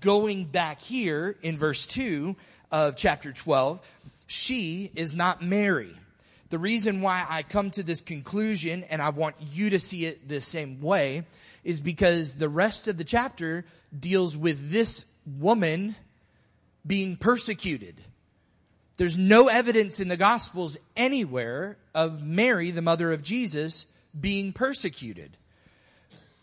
going back here in verse 2 of chapter 12, she is not Mary. The reason why I come to this conclusion and I want you to see it the same way is because the rest of the chapter deals with this woman being persecuted. There's no evidence in the gospels anywhere of Mary, the mother of Jesus, being persecuted.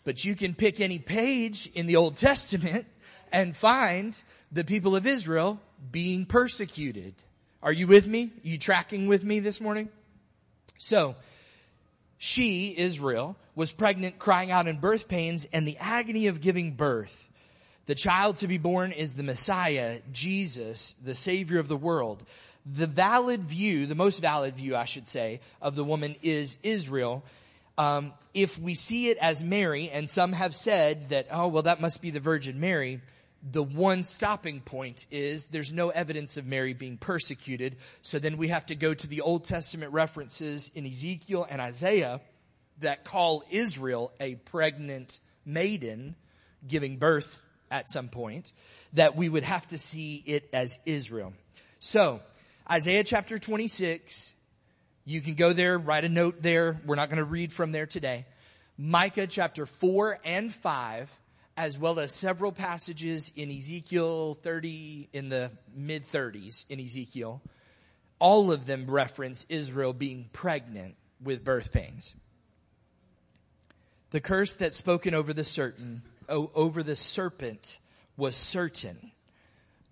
But you can pick any page in the Old Testament and find the people of Israel being persecuted. Are you with me? Are you tracking with me this morning? So, she, Israel, was pregnant, crying out in birth pains and the agony of giving birth. The child to be born is the Messiah, Jesus, the Savior of the world. The valid view, the most valid view, I should say, of the woman is Israel. Um, if we see it as Mary, and some have said that, oh, well, that must be the Virgin Mary, the one stopping point is there's no evidence of Mary being persecuted. So then we have to go to the Old Testament references in Ezekiel and Isaiah that call Israel a pregnant maiden giving birth at some point, that we would have to see it as Israel. So, Isaiah chapter 26, you can go there, write a note there. We're not going to read from there today. Micah chapter 4 and 5 as well as several passages in Ezekiel 30, in the mid 30s in Ezekiel. All of them reference Israel being pregnant with birth pains. The curse that's spoken over the certain, over the serpent was certain.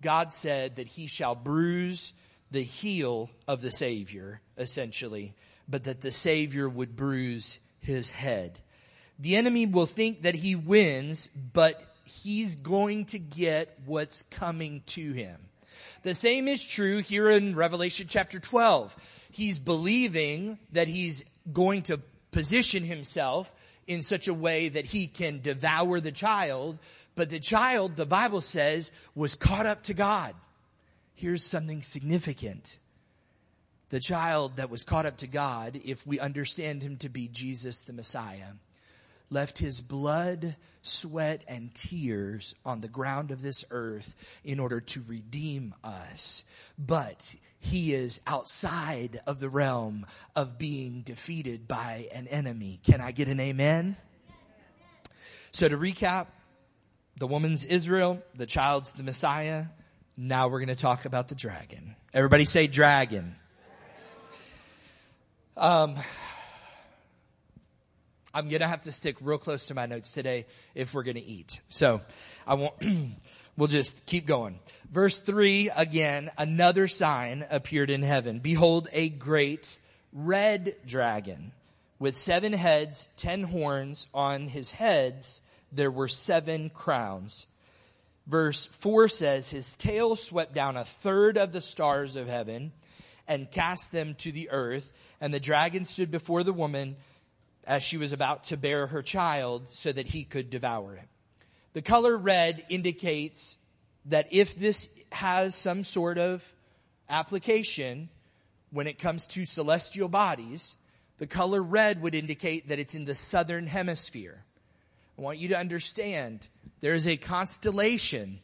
God said that he shall bruise the heel of the Savior, essentially, but that the Savior would bruise his head. The enemy will think that he wins, but he's going to get what's coming to him. The same is true here in Revelation chapter 12. He's believing that he's going to position himself in such a way that he can devour the child, but the child, the Bible says, was caught up to God. Here's something significant. The child that was caught up to God, if we understand him to be Jesus the Messiah, left his blood, sweat, and tears on the ground of this earth in order to redeem us. But he is outside of the realm of being defeated by an enemy. Can I get an amen? So to recap, the woman's Israel, the child's the Messiah. Now we're going to talk about the dragon. Everybody say dragon. Um, I'm going to have to stick real close to my notes today if we're going to eat. So I won't, we'll just keep going. Verse three, again, another sign appeared in heaven. Behold, a great red dragon with seven heads, ten horns on his heads. There were seven crowns. Verse four says, his tail swept down a third of the stars of heaven and cast them to the earth. And the dragon stood before the woman as she was about to bear her child so that he could devour it. The color red indicates that if this has some sort of application when it comes to celestial bodies, the color red would indicate that it's in the southern hemisphere. I want you to understand there is a constellation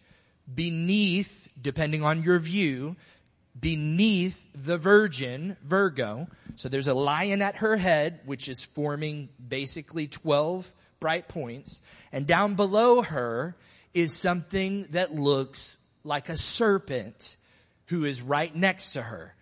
beneath, depending on your view, beneath the virgin, Virgo. So there's a lion at her head, which is forming basically 12 bright points. And down below her is something that looks like a serpent who is right next to her.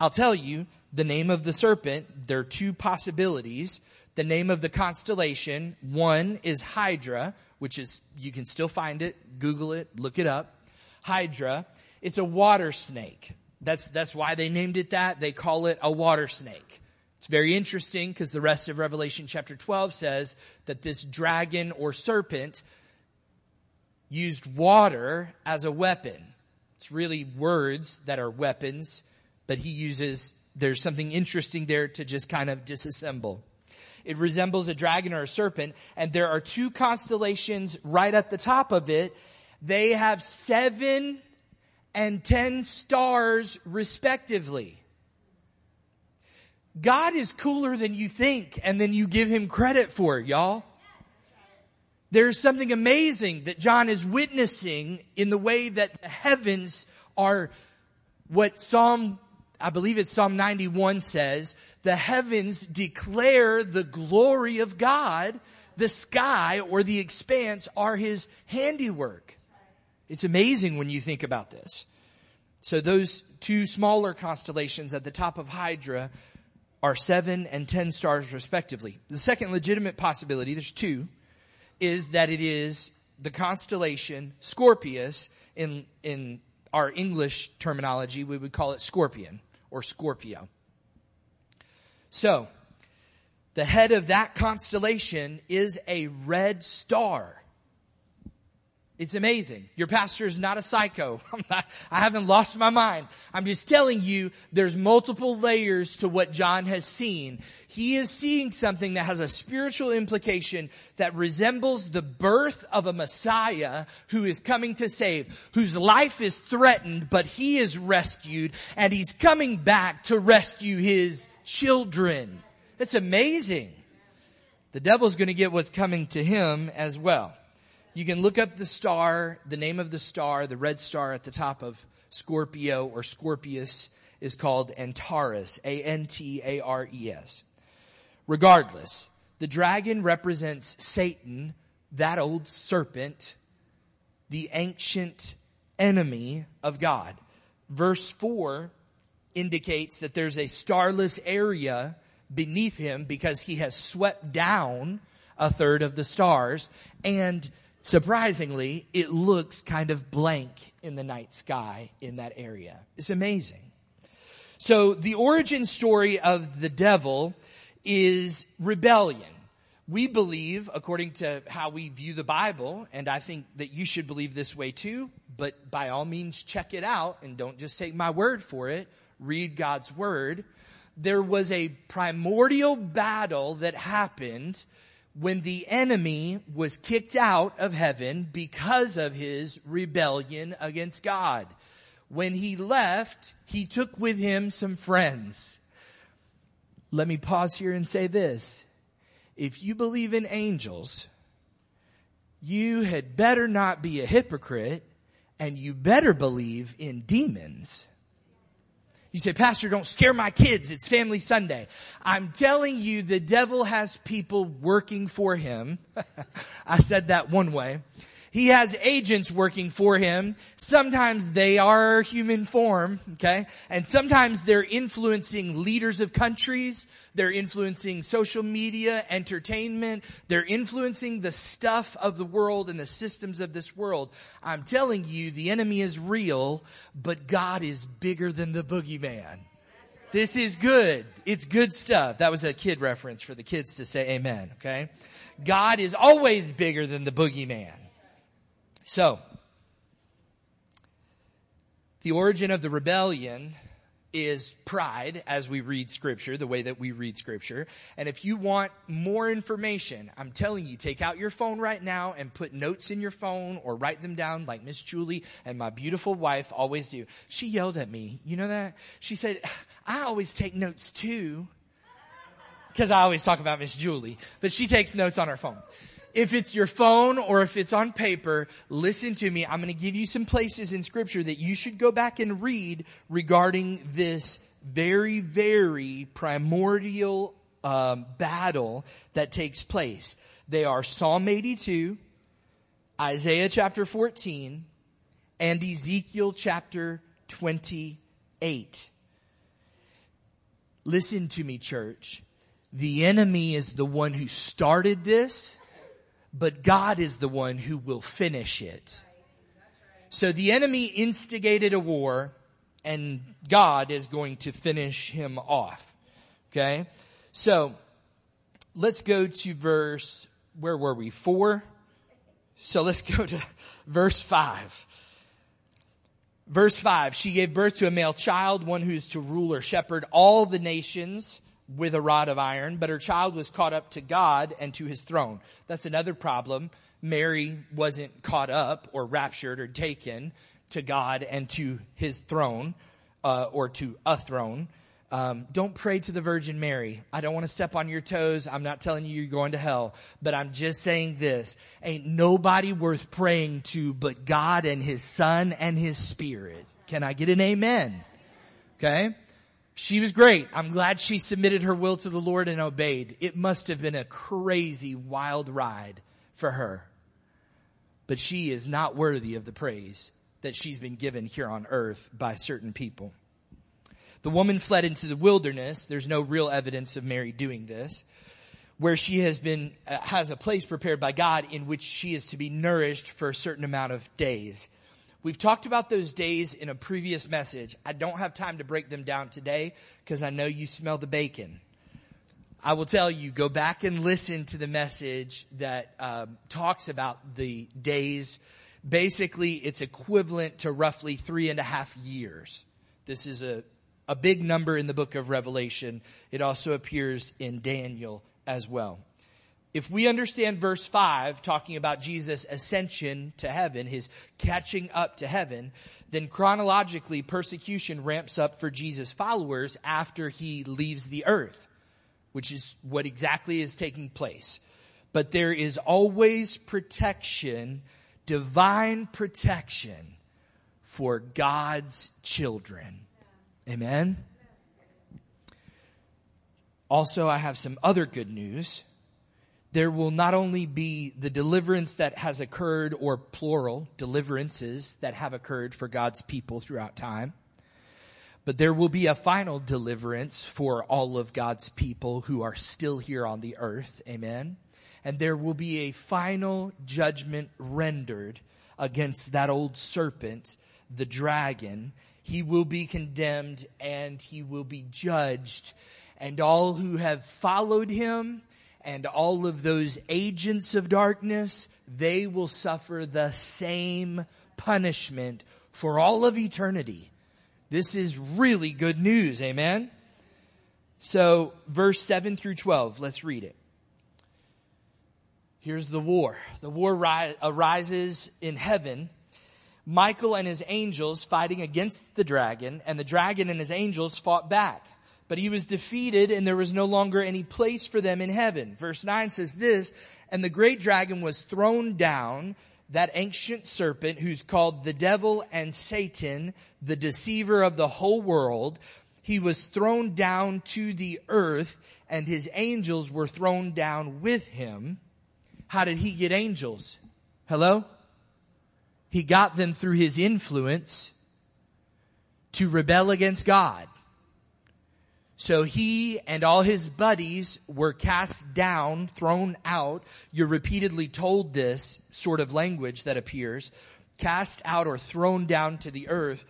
I'll tell you the name of the serpent. There are two possibilities. The name of the constellation, one is Hydra, which is, you can still find it, Google it, look it up. Hydra. It's a water snake. That's, that's why they named it that. They call it a water snake. It's very interesting because the rest of Revelation chapter 12 says that this dragon or serpent used water as a weapon. It's really words that are weapons, but he uses, there's something interesting there to just kind of disassemble. It resembles a dragon or a serpent, and there are two constellations right at the top of it. They have seven and 10 stars respectively. God is cooler than you think and then you give him credit for, it, y'all. There's something amazing that John is witnessing in the way that the heavens are what Psalm, I believe it's Psalm 91 says, the heavens declare the glory of God. The sky or the expanse are his handiwork. It's amazing when you think about this. So those two smaller constellations at the top of Hydra are seven and ten stars respectively. The second legitimate possibility, there's two, is that it is the constellation Scorpius in, in our English terminology, we would call it scorpion or Scorpio. So, the head of that constellation is a red star. It's amazing. Your pastor is not a psycho. Not, i haven't lost my mind. I'm just telling you there's multiple layers to what John has seen. He is seeing something that has a spiritual implication that resembles the birth of a Messiah who is coming to save, whose life is threatened, but he is rescued and he's coming back to rescue his children. It's amazing. The devil's going to get what's coming to him as well. You can look up the star, the name of the star, the red star at the top of Scorpio or Scorpius is called Antares, A-N-T-A-R-E-S. Regardless, the dragon represents Satan, that old serpent, the ancient enemy of God. Verse 4 indicates that there's a starless area beneath him because he has swept down a third of the stars and Surprisingly, it looks kind of blank in the night sky in that area. It's amazing. So the origin story of the devil is rebellion. We believe, according to how we view the Bible, and I think that you should believe this way too, but by all means check it out and don't just take my word for it. Read God's word. There was a primordial battle that happened when the enemy was kicked out of heaven because of his rebellion against God. When he left, he took with him some friends. Let me pause here and say this. If you believe in angels, you had better not be a hypocrite and you better believe in demons. You say, Pastor, don't scare my kids. It's family Sunday. I'm telling you, the devil has people working for him. I said that one way. He has agents working for him. Sometimes they are human form, okay? And sometimes they're influencing leaders of countries. They're influencing social media, entertainment. They're influencing the stuff of the world and the systems of this world. I'm telling you, the enemy is real, but God is bigger than the boogeyman. This is good. It's good stuff. That was a kid reference for the kids to say amen, okay? God is always bigger than the boogeyman. So, the origin of the rebellion is pride as we read scripture, the way that we read scripture. And if you want more information, I'm telling you, take out your phone right now and put notes in your phone or write them down like Miss Julie and my beautiful wife always do. She yelled at me. You know that? She said, I always take notes too. Cause I always talk about Miss Julie, but she takes notes on her phone if it's your phone or if it's on paper, listen to me. I'm going to give you some places in scripture that you should go back and read regarding this very, very primordial um, battle that takes place. They are Psalm 82, Isaiah chapter 14, and Ezekiel chapter 28. Listen to me, church. The enemy is the one who started this but God is the one who will finish it. So the enemy instigated a war and God is going to finish him off. Okay. So let's go to verse, where were we? Four. So let's go to verse five. Verse five, she gave birth to a male child, one who is to rule or shepherd all the nations with a rod of iron, but her child was caught up to God and to his throne. That's another problem. Mary wasn't caught up or raptured or taken to God and to his throne, uh, or to a throne. Um, don't pray to the Virgin Mary. I don't want to step on your toes. I'm not telling you you're going to hell, but I'm just saying this. Ain't nobody worth praying to but God and His Son and His Spirit. Can I get an amen? Okay? She was great. I'm glad she submitted her will to the Lord and obeyed. It must have been a crazy, wild ride for her. But she is not worthy of the praise that she's been given here on earth by certain people. The woman fled into the wilderness. There's no real evidence of Mary doing this. Where she has been, uh, has a place prepared by God in which she is to be nourished for a certain amount of days. We've talked about those days in a previous message. I don't have time to break them down today because I know you smell the bacon. I will tell you, go back and listen to the message that um, talks about the days. Basically, it's equivalent to roughly three and a half years. This is a a big number in the book of Revelation. It also appears in Daniel as well. If we understand verse 5 talking about Jesus' ascension to heaven, his catching up to heaven, then chronologically persecution ramps up for Jesus' followers after he leaves the earth, which is what exactly is taking place. But there is always protection, divine protection for God's children. Amen. Also, I have some other good news. There will not only be the deliverance that has occurred, or plural, deliverances that have occurred for God's people throughout time, but there will be a final deliverance for all of God's people who are still here on the earth. Amen. And there will be a final judgment rendered against that old serpent, the dragon, he will be condemned and he will be judged. And all who have followed him and all of those agents of darkness, they will suffer the same punishment for all of eternity. This is really good news. Amen. So verse 7 through 12, let's read it. Here's the war. The war ri- arises in heaven Michael and his angels fighting against the dragon, and the dragon and his angels fought back. But he was defeated, and there was no longer any place for them in heaven. Verse 9 says this, and the great dragon was thrown down, that ancient serpent who's called the devil and Satan, the deceiver of the whole world. He was thrown down to the earth, and his angels were thrown down with him. How did he get angels? Hello? He got them through his influence to rebel against God. So he and all his buddies were cast down, thrown out. You're repeatedly told this sort of language that appears. Cast out or thrown down to the earth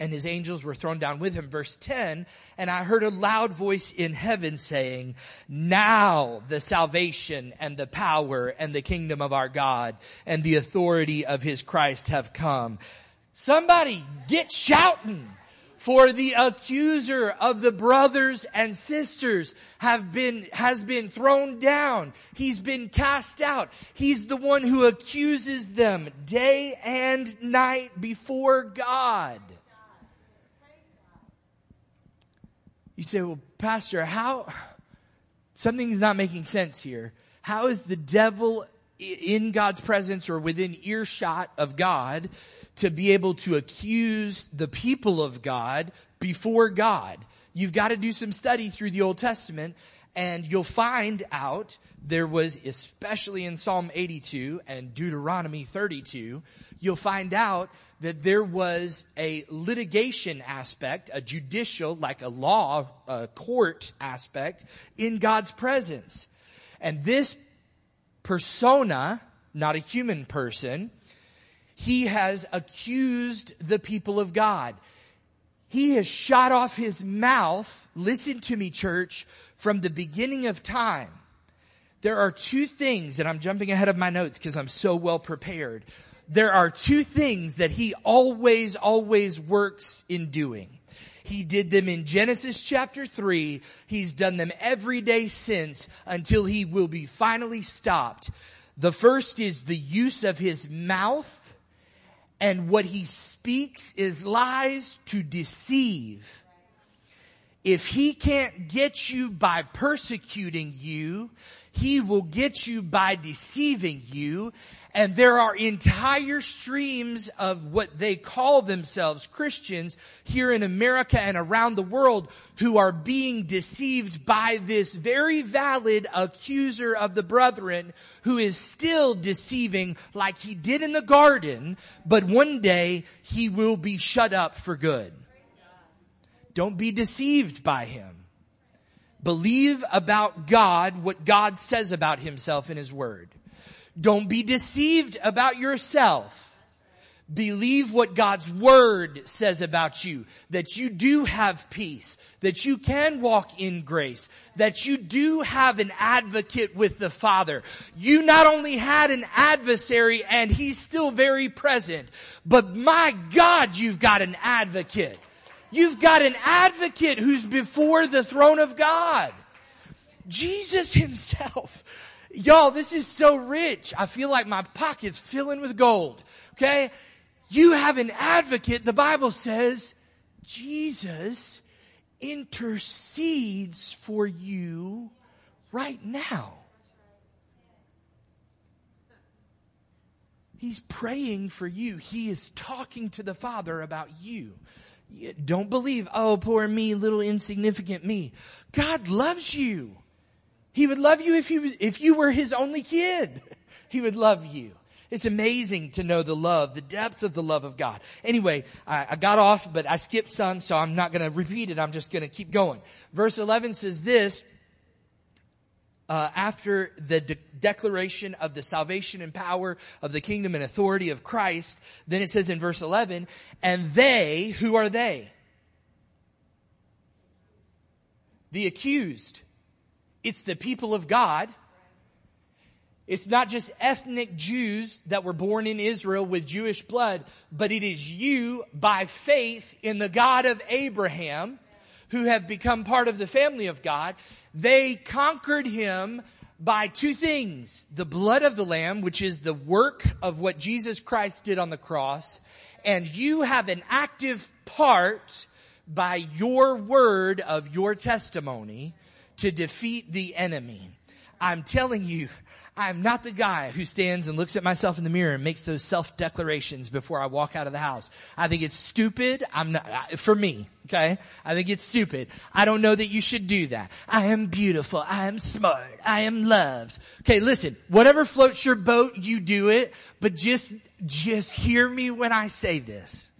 and his angels were thrown down with him. Verse 10, and I heard a loud voice in heaven saying, now the salvation and the power and the kingdom of our God and the authority of his Christ have come. Somebody get shouting for the accuser of the brothers and sisters have been, has been thrown down. He's been cast out. He's the one who accuses them day and night before God. You say, well, pastor, how, something's not making sense here. How is the devil in God's presence or within earshot of God to be able to accuse the people of God before God? You've got to do some study through the Old Testament and you'll find out there was, especially in Psalm 82 and Deuteronomy 32, you'll find out that there was a litigation aspect, a judicial, like a law, a court aspect in God's presence. And this persona, not a human person, he has accused the people of God. He has shot off his mouth, listen to me church, from the beginning of time. There are two things, and I'm jumping ahead of my notes because I'm so well prepared there are two things that he always, always works in doing. He did them in Genesis chapter 3. He's done them every day since until he will be finally stopped. The first is the use of his mouth and what he speaks is lies to deceive. If he can't get you by persecuting you, he will get you by deceiving you. And there are entire streams of what they call themselves Christians here in America and around the world who are being deceived by this very valid accuser of the brethren who is still deceiving like he did in the garden, but one day he will be shut up for good. Don't be deceived by him. Believe about God what God says about himself in his word. Don't be deceived about yourself. Believe what God's word says about you. That you do have peace. That you can walk in grace. That you do have an advocate with the Father. You not only had an adversary and he's still very present, but my God, you've got an advocate. You've got an advocate who's before the throne of God. Jesus himself. Y'all, this is so rich. I feel like my pocket's filling with gold. Okay? You have an advocate. The Bible says Jesus intercedes for you right now. He's praying for you. He is talking to the Father about you. Don't believe, oh, poor me, little insignificant me. God loves you. He would love you if he was, if you were his only kid. He would love you. It's amazing to know the love, the depth of the love of God. Anyway, I, I got off, but I skipped some, so I'm not going to repeat it. I'm just going to keep going. Verse 11 says this, uh, after the de- declaration of the salvation and power of the kingdom and authority of Christ, then it says in verse 11, and they, who are they? The accused. It's the people of God. It's not just ethnic Jews that were born in Israel with Jewish blood, but it is you by faith in the God of Abraham who have become part of the family of God. They conquered him by two things. The blood of the Lamb, which is the work of what Jesus Christ did on the cross. And you have an active part by your word of your testimony to defeat the enemy. I'm telling you, I'm not the guy who stands and looks at myself in the mirror and makes those self-declarations before I walk out of the house. I think it's stupid. I'm not, for me, okay? I think it's stupid. I don't know that you should do that. I am beautiful. I am smart. I am loved. Okay, listen, whatever floats your boat, you do it, but just, just hear me when I say this.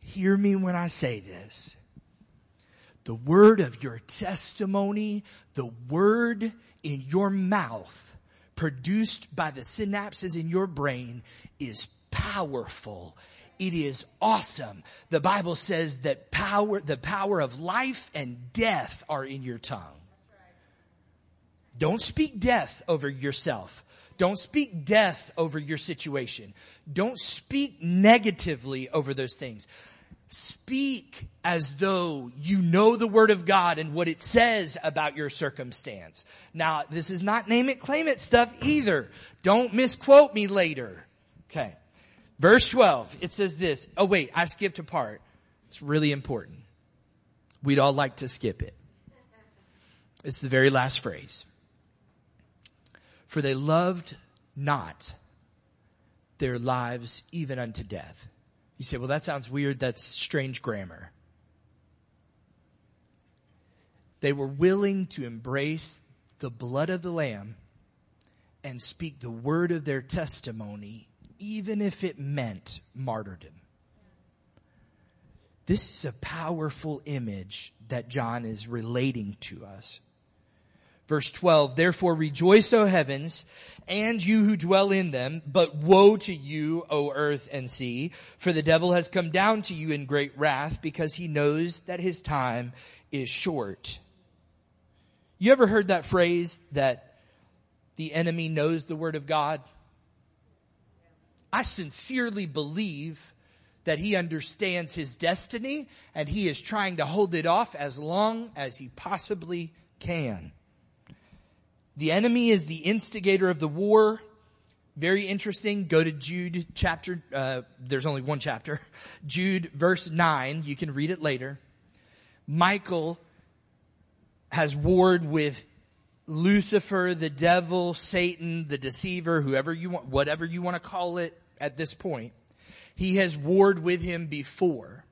Hear me when I say this. The word of your testimony, the word in your mouth produced by the synapses in your brain is powerful. It is awesome. The Bible says that power, the power of life and death are in your tongue. Don't speak death over yourself. Don't speak death over your situation. Don't speak negatively over those things. Speak as though you know the word of God and what it says about your circumstance. Now, this is not name it, claim it stuff either. Don't misquote me later. Okay. Verse 12, it says this. Oh wait, I skipped a part. It's really important. We'd all like to skip it. It's the very last phrase. For they loved not their lives even unto death. You say, well, that sounds weird. That's strange grammar. They were willing to embrace the blood of the Lamb and speak the word of their testimony, even if it meant martyrdom. This is a powerful image that John is relating to us. Verse 12, therefore rejoice, O heavens, and you who dwell in them, but woe to you, O earth and sea, for the devil has come down to you in great wrath because he knows that his time is short. You ever heard that phrase that the enemy knows the word of God? I sincerely believe that he understands his destiny and he is trying to hold it off as long as he possibly can. The enemy is the instigator of the war. Very interesting. Go to Jude chapter, uh, there's only one chapter. Jude verse 9. You can read it later. Michael has warred with Lucifer, the devil, Satan, the deceiver, whoever you want, whatever you want to call it at this point. He has warred with him before.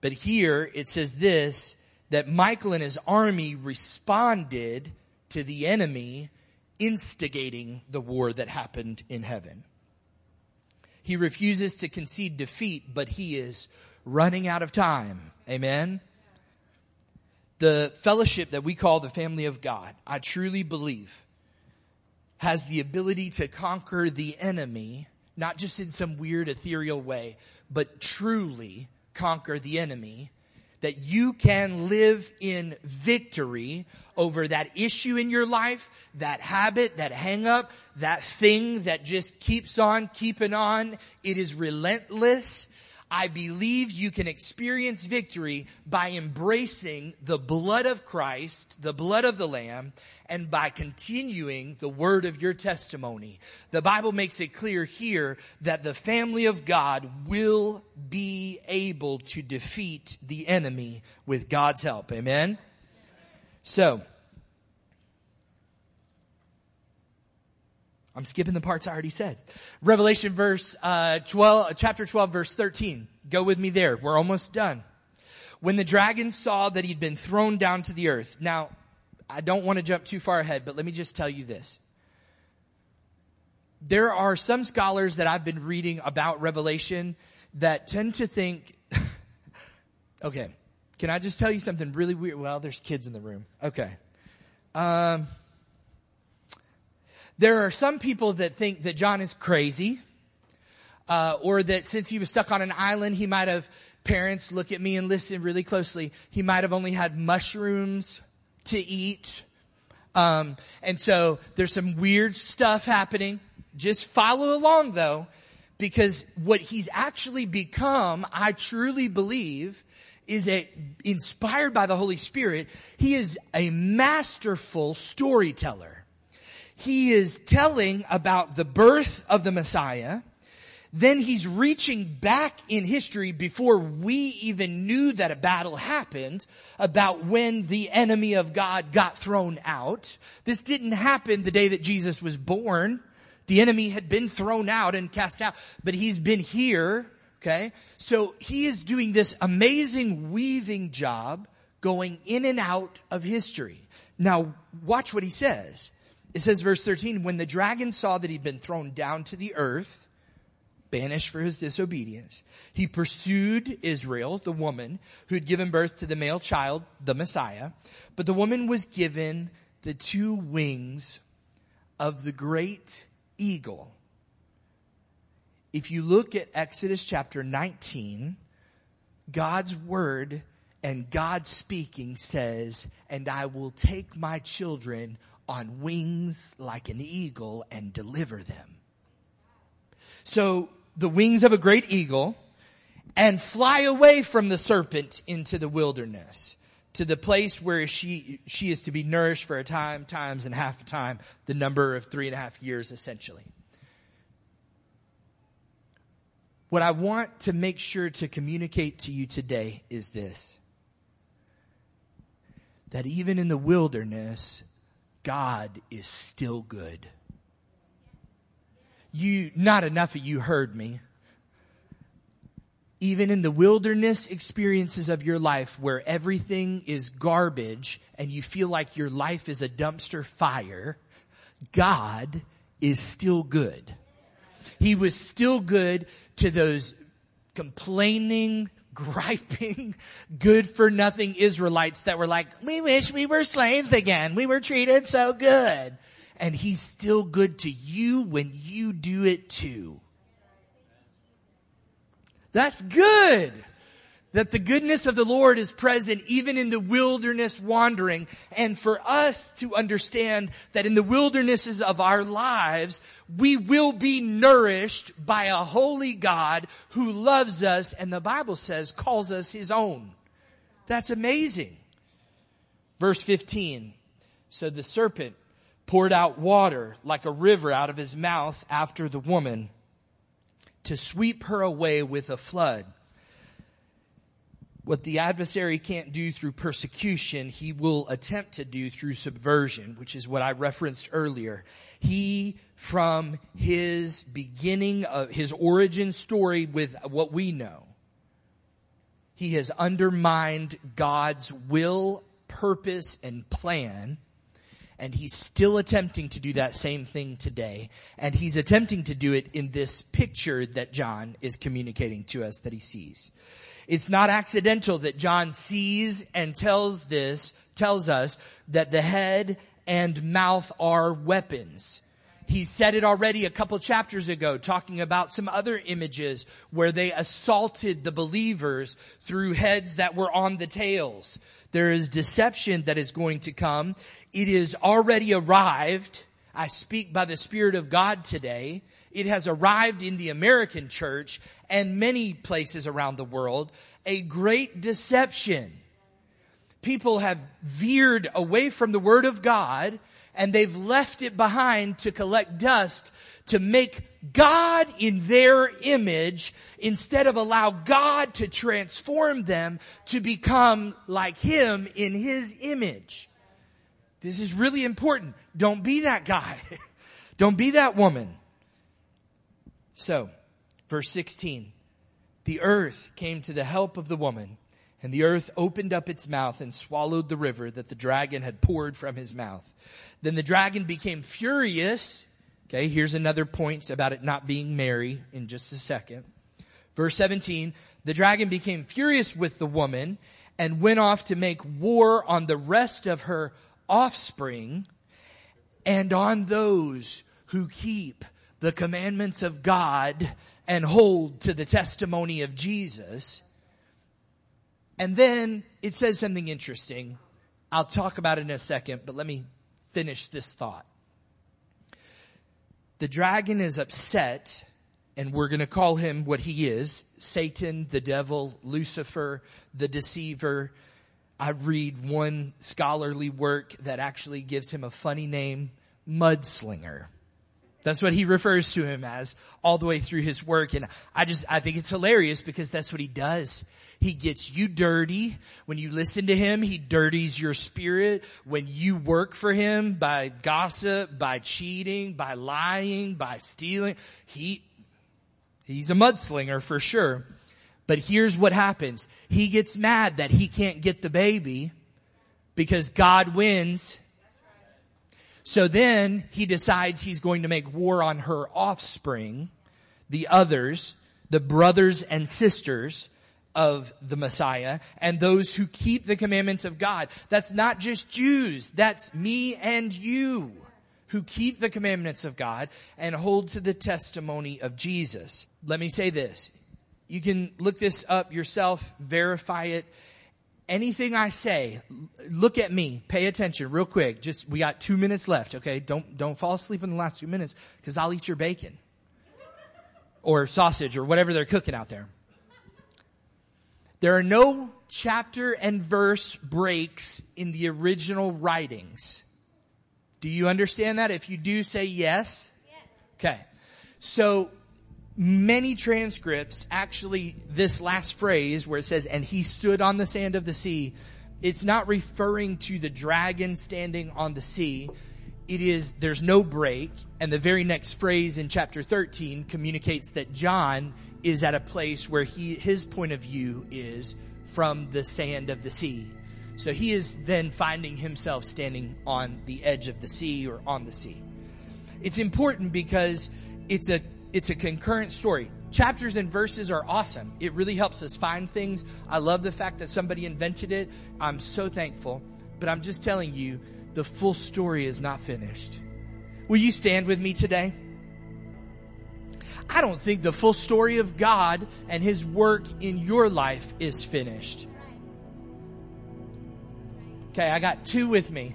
But here it says this, that Michael and his army responded to the enemy instigating the war that happened in heaven. He refuses to concede defeat, but he is running out of time. Amen the fellowship that we call the family of God, I truly believe, has the ability to conquer the enemy, not just in some weird ethereal way, but truly conquer the enemy. That you can live in victory over that issue in your life, that habit, that hang up, that thing that just keeps on keeping on. It is relentless. I believe you can experience victory by embracing the blood of Christ, the blood of the Lamb, and by continuing the word of your testimony. The Bible makes it clear here that the family of God will be able to defeat the enemy with God's help. Amen? So, I'm skipping the parts I already said. Revelation verse uh, 12, chapter 12, verse 13. Go with me there. We're almost done. When the dragon saw that he'd been thrown down to the earth. Now, I don't want to jump too far ahead, but let me just tell you this. There are some scholars that I've been reading about Revelation that tend to think, okay, can I just tell you something really weird? Well, there's kids in the room. Okay. Um, there are some people that think that John is crazy, uh, or that since he was stuck on an island, he might have, parents look at me and listen really closely, he might have only had mushrooms to eat. Um, and so there's some weird stuff happening. Just follow along though, because what he's actually become, I truly believe, is a, inspired by the Holy Spirit. He is a masterful storyteller he is telling about the birth of the Messiah. Then he's reaching back in history before we even knew that a battle happened about when the enemy of God got thrown out. This didn't happen the day that Jesus was born. The enemy had been thrown out and cast out, but he's been here. Okay. So he is doing this amazing weaving job going in and out of history. Now watch what he says. It says verse 13, when the dragon saw that he'd been thrown down to the earth, banished for his disobedience, he pursued Israel, the woman who had given birth to the male child, the Messiah. But the woman was given the two wings of the great eagle. If you look at Exodus chapter 19, God's word and God speaking says, and I will take my children on wings like an eagle and deliver them. So the wings of a great eagle and fly away from the serpent into the wilderness to the place where she, she is to be nourished for a time, times and half a time, the number of three and a half years essentially. What I want to make sure to communicate to you today is this. That even in the wilderness, God is still good. You, not enough of you heard me. Even in the wilderness experiences of your life where everything is garbage and you feel like your life is a dumpster fire, God is still good. He was still good to those complaining, griping, good for nothing Israelites that were like, we wish we were slaves again. We were treated so good. And he's still good to you when you do it too. That's good that the goodness of the Lord is present even in the wilderness wandering and for us to understand that in the wildernesses of our lives, we will be nourished by a holy God who loves us and the Bible says calls us his own. That's amazing. Verse 15. So the serpent poured out water like a river out of his mouth after the woman to sweep her away with a flood. What the adversary can't do through persecution, he will attempt to do through subversion, which is what I referenced earlier. He, from his beginning of his origin story with what we know, he has undermined God's will, purpose, and plan. And he's still attempting to do that same thing today. And he's attempting to do it in this picture that John is communicating to us that he sees. It's not accidental that John sees and tells this, tells us that the head and mouth are weapons. He said it already a couple chapters ago, talking about some other images where they assaulted the believers through heads that were on the tails. There is deception that is going to come. It is already arrived. I speak by the Spirit of God today. It has arrived in the American church and many places around the world. A great deception. People have veered away from the Word of God and they've left it behind to collect dust to make God in their image instead of allow God to transform them to become like Him in His image. This is really important. Don't be that guy. Don't be that woman. So, verse 16, the earth came to the help of the woman and the earth opened up its mouth and swallowed the river that the dragon had poured from his mouth. Then the dragon became furious. Okay, here's another point about it not being Mary in just a second. Verse 17, the dragon became furious with the woman and went off to make war on the rest of her offspring and on those who keep the commandments of God and hold to the testimony of Jesus. And then it says something interesting. I'll talk about it in a second, but let me finish this thought. The dragon is upset, and we're going to call him what he is Satan, the devil, Lucifer, the deceiver. I read one scholarly work that actually gives him a funny name, Mudslinger. That's what he refers to him as all the way through his work. And I just, I think it's hilarious because that's what he does. He gets you dirty. When you listen to him, he dirties your spirit. When you work for him by gossip, by cheating, by lying, by stealing, he, he's a mudslinger for sure. But here's what happens. He gets mad that he can't get the baby because God wins so then he decides he's going to make war on her offspring, the others, the brothers and sisters of the Messiah, and those who keep the commandments of God. That's not just Jews, that's me and you who keep the commandments of God and hold to the testimony of Jesus. Let me say this. You can look this up yourself, verify it anything I say, look at me, pay attention real quick. Just, we got two minutes left, okay? Don't, don't fall asleep in the last few minutes because I'll eat your bacon. Or sausage or whatever they're cooking out there. There are no chapter and verse breaks in the original writings. Do you understand that? If you do, say yes. yes. Okay. So many transcripts actually this last phrase where it says and he stood on the sand of the sea it's not referring to the dragon standing on the sea it is there's no break and the very next phrase in chapter 13 communicates that John is at a place where he his point of view is from the sand of the sea so he is then finding himself standing on the edge of the sea or on the sea it's important because it's a it's a concurrent story. Chapters and verses are awesome. It really helps us find things. I love the fact that somebody invented it. I'm so thankful. But I'm just telling you, the full story is not finished. Will you stand with me today? I don't think the full story of God and His work in your life is finished. Okay, I got two with me.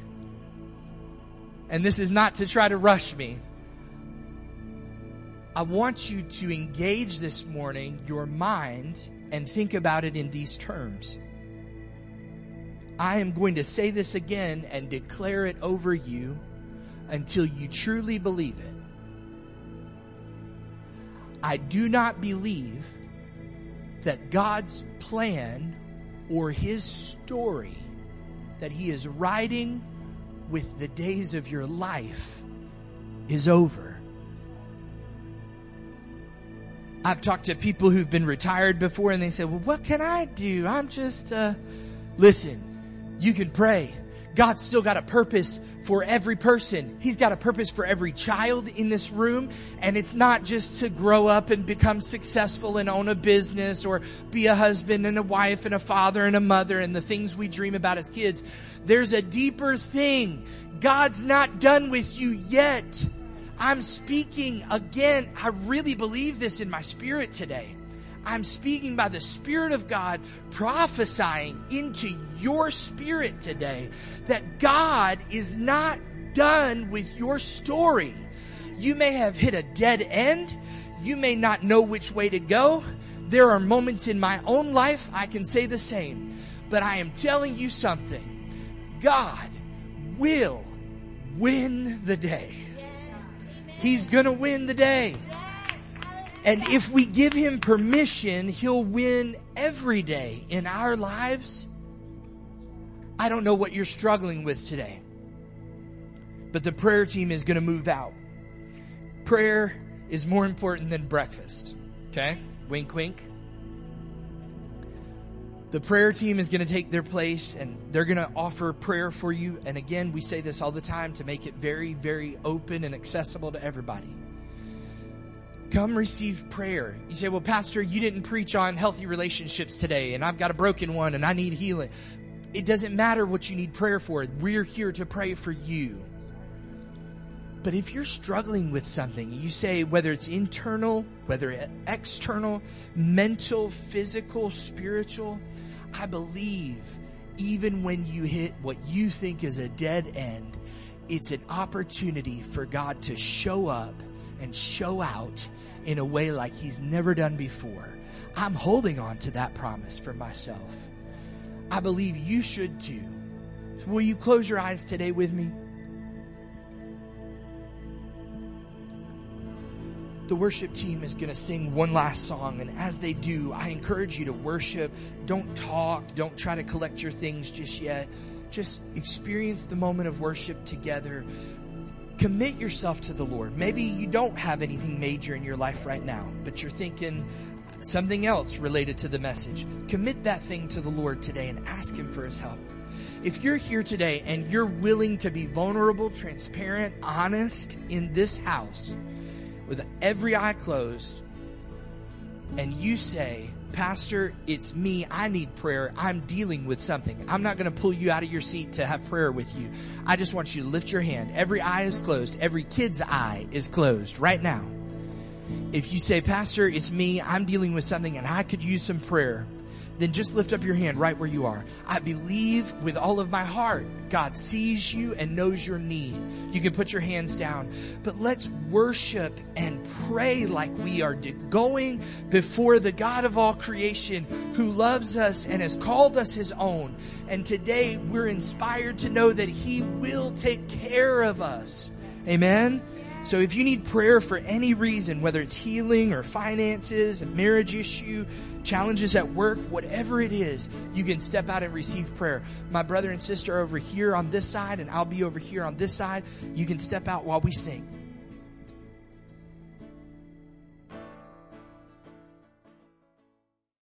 And this is not to try to rush me. I want you to engage this morning your mind and think about it in these terms. I am going to say this again and declare it over you until you truly believe it. I do not believe that God's plan or his story that he is writing with the days of your life is over. I've talked to people who've been retired before and they say, well, what can I do? I'm just, uh, listen, you can pray. God's still got a purpose for every person. He's got a purpose for every child in this room. And it's not just to grow up and become successful and own a business or be a husband and a wife and a father and a mother and the things we dream about as kids. There's a deeper thing. God's not done with you yet. I'm speaking again. I really believe this in my spirit today. I'm speaking by the Spirit of God, prophesying into your spirit today that God is not done with your story. You may have hit a dead end. You may not know which way to go. There are moments in my own life I can say the same, but I am telling you something. God will win the day. He's gonna win the day. And if we give him permission, he'll win every day in our lives. I don't know what you're struggling with today, but the prayer team is gonna move out. Prayer is more important than breakfast. Okay? Wink, wink. The prayer team is going to take their place and they're going to offer prayer for you. And again, we say this all the time to make it very, very open and accessible to everybody. Come receive prayer. You say, well, pastor, you didn't preach on healthy relationships today and I've got a broken one and I need healing. It doesn't matter what you need prayer for. We're here to pray for you. But if you're struggling with something, you say whether it's internal, whether it's external, mental, physical, spiritual, I believe even when you hit what you think is a dead end, it's an opportunity for God to show up and show out in a way like he's never done before. I'm holding on to that promise for myself. I believe you should too. So will you close your eyes today with me? the worship team is going to sing one last song. And as they do, I encourage you to worship. Don't talk. Don't try to collect your things just yet. Just experience the moment of worship together. Commit yourself to the Lord. Maybe you don't have anything major in your life right now, but you're thinking something else related to the message. Commit that thing to the Lord today and ask Him for His help. If you're here today and you're willing to be vulnerable, transparent, honest in this house, with every eye closed and you say, Pastor, it's me. I need prayer. I'm dealing with something. I'm not going to pull you out of your seat to have prayer with you. I just want you to lift your hand. Every eye is closed. Every kid's eye is closed right now. If you say, Pastor, it's me. I'm dealing with something and I could use some prayer then just lift up your hand right where you are. I believe with all of my heart God sees you and knows your need. You can put your hands down, but let's worship and pray like we are going before the God of all creation who loves us and has called us his own. And today we're inspired to know that he will take care of us. Amen. So if you need prayer for any reason, whether it's healing or finances, a marriage issue, challenges at work, whatever it is, you can step out and receive prayer. My brother and sister are over here on this side and I'll be over here on this side. You can step out while we sing.